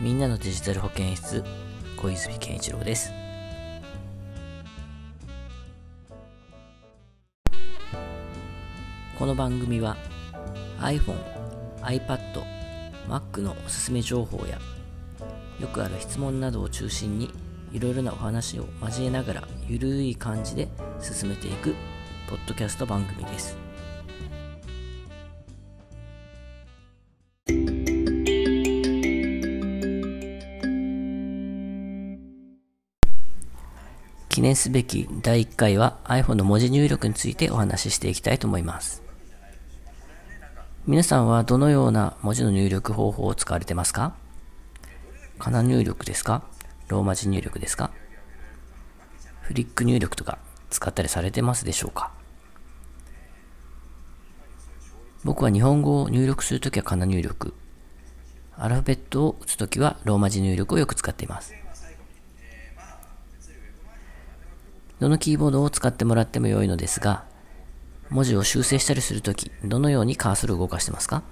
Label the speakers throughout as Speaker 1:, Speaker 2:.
Speaker 1: みんなのデジタル保健室小泉健一郎ですこの番組は iPhone、iPad、Mac のおすすめ情報やよくある質問などを中心にいろいろなお話を交えながらゆるい感じで進めていくポッドキャスト番組です。記念すべき第1回は iPhone の文字入力についてお話ししていきたいと思います。皆さんはどのような文字の入力方法を使われてますか？かな入力ですか？ローマ字入力ですか？フリック入力とか使ったりされてますでしょうか？僕は日本語を入力するときはかな入力。アルファベットを打つときはローマ字入力をよく使っています。どのキーボードを使ってもらっても良いのですが、文字を修正したりするとき、どのようにカーソルを動かしてますか？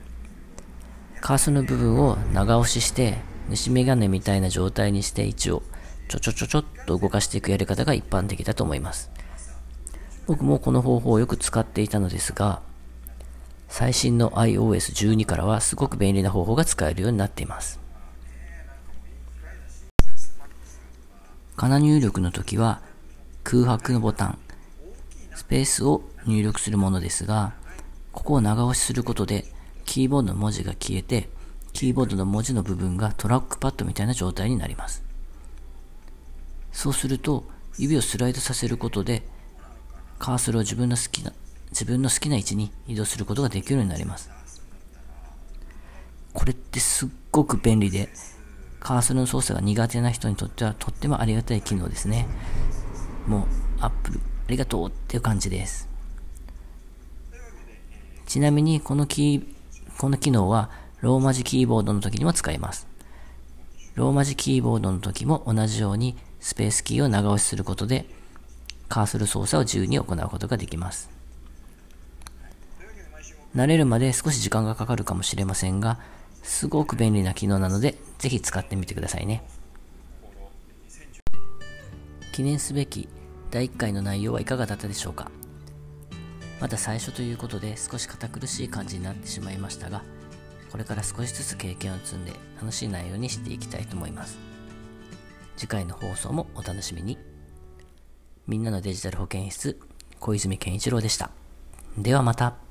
Speaker 1: カーソルの部分を長押しして、虫眼鏡みたいな状態にして位置をちょちょちょちょっと動かしていくやり方が一般的だと思います。僕もこの方法をよく使っていたのですが、最新の iOS12 からはすごく便利な方法が使えるようになっています。かな入力の時は空白のボタン、スペースを入力するものですが、ここを長押しすることで、キーボードの文字が消えて、キーボードの文字の部分がトラックパッドみたいな状態になります。そうすると、指をスライドさせることで、カーソルを自分の好きな、自分の好きな位置に移動することができるようになります。これってすっごく便利で、カーソルの操作が苦手な人にとってはとってもありがたい機能ですね。もう、アップル、ありがとうっていう感じです。ちなみに、このキー、この機能は、ローマ字キーボードの時にも使えます。ローマ字キーボードの時も同じようにスペースキーを長押しすることで、カーソル操作を自由に行うことができます。慣れるまで少し時間がかかるかもしれませんが、すごく便利な機能なので、ぜひ使ってみてくださいね。記念すべき第1回の内容はいかがだったでしょうか？まだ最初ということで少し堅苦しい感じになってしまいましたがこれから少しずつ経験を積んで楽しい内容にしていきたいと思います。次回の放送もお楽しみに。みんなのデジタル保健室小泉健一郎でした。ではまた。